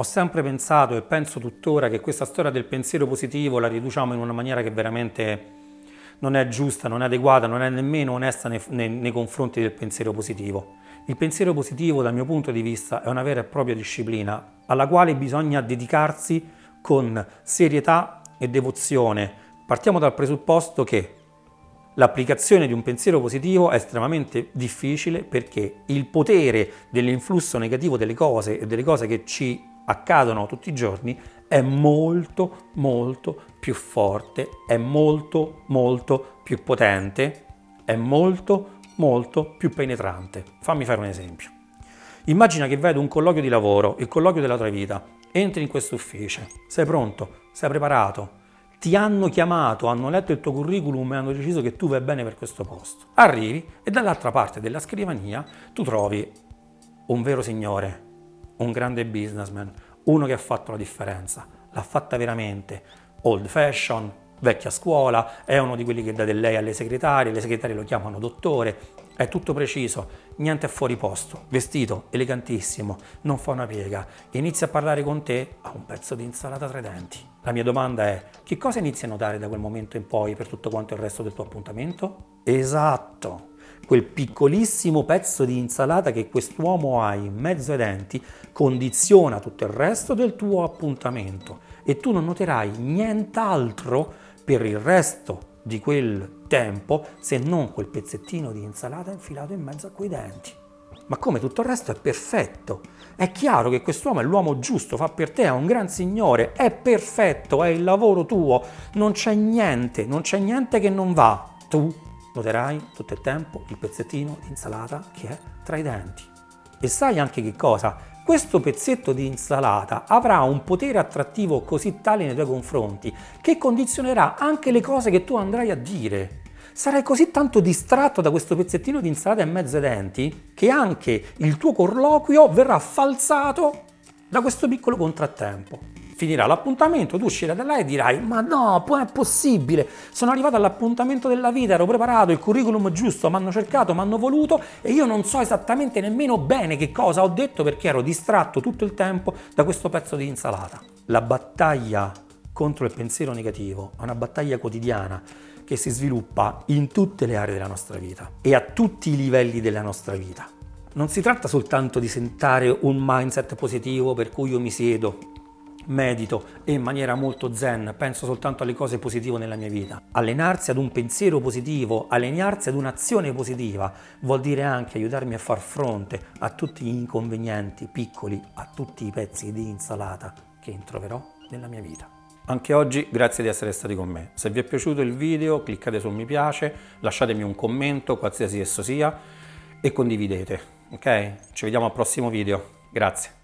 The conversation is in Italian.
Ho sempre pensato e penso tuttora che questa storia del pensiero positivo la riduciamo in una maniera che veramente non è giusta, non è adeguata, non è nemmeno onesta nei, nei, nei confronti del pensiero positivo. Il pensiero positivo, dal mio punto di vista, è una vera e propria disciplina alla quale bisogna dedicarsi con serietà e devozione. Partiamo dal presupposto che l'applicazione di un pensiero positivo è estremamente difficile perché il potere dell'influsso negativo delle cose e delle cose che ci accadono tutti i giorni è molto molto più forte, è molto molto più potente, è molto molto più penetrante. Fammi fare un esempio. Immagina che ad un colloquio di lavoro, il colloquio della tua vita, entri in questo ufficio, sei pronto, sei preparato, ti hanno chiamato, hanno letto il tuo curriculum e hanno deciso che tu vai bene per questo posto. Arrivi e dall'altra parte della scrivania tu trovi un vero signore, un grande businessman, uno che ha fatto la differenza, l'ha fatta veramente, old fashion, vecchia scuola, è uno di quelli che dà del lei alle segretarie, le segretarie lo chiamano dottore, è tutto preciso, niente è fuori posto, vestito elegantissimo, non fa una piega, inizia a parlare con te, ha un pezzo di insalata tra i denti. La mia domanda è, che cosa inizi a notare da quel momento in poi per tutto quanto il resto del tuo appuntamento? Esatto, quel piccolissimo pezzo di insalata che quest'uomo ha in mezzo ai denti condiziona tutto il resto del tuo appuntamento e tu non noterai nient'altro per il resto di quel tempo se non quel pezzettino di insalata infilato in mezzo a quei denti. Ma come tutto il resto è perfetto. È chiaro che quest'uomo è l'uomo giusto, fa per te, è un gran signore, è perfetto, è il lavoro tuo, non c'è niente, non c'è niente che non va. Tu noterai tutto il tempo il pezzettino di insalata che è tra i denti. E sai anche che cosa? Questo pezzetto di insalata avrà un potere attrattivo così tale nei tuoi confronti che condizionerà anche le cose che tu andrai a dire. Sarai così tanto distratto da questo pezzettino di insalata in mezzo ai denti che anche il tuo colloquio verrà falsato da questo piccolo contrattempo finirà l'appuntamento, tu uscirai da là e dirai ma no, poi è possibile, sono arrivato all'appuntamento della vita, ero preparato, il curriculum giusto, mi hanno cercato, mi hanno voluto e io non so esattamente nemmeno bene che cosa ho detto perché ero distratto tutto il tempo da questo pezzo di insalata. La battaglia contro il pensiero negativo è una battaglia quotidiana che si sviluppa in tutte le aree della nostra vita e a tutti i livelli della nostra vita. Non si tratta soltanto di sentare un mindset positivo per cui io mi siedo, medito e in maniera molto zen penso soltanto alle cose positive nella mia vita. Allenarsi ad un pensiero positivo, allenarsi ad un'azione positiva vuol dire anche aiutarmi a far fronte a tutti gli inconvenienti piccoli, a tutti i pezzi di insalata che troverò nella mia vita. Anche oggi grazie di essere stati con me. Se vi è piaciuto il video cliccate sul mi piace, lasciatemi un commento qualsiasi esso sia e condividete. Ok? Ci vediamo al prossimo video. Grazie.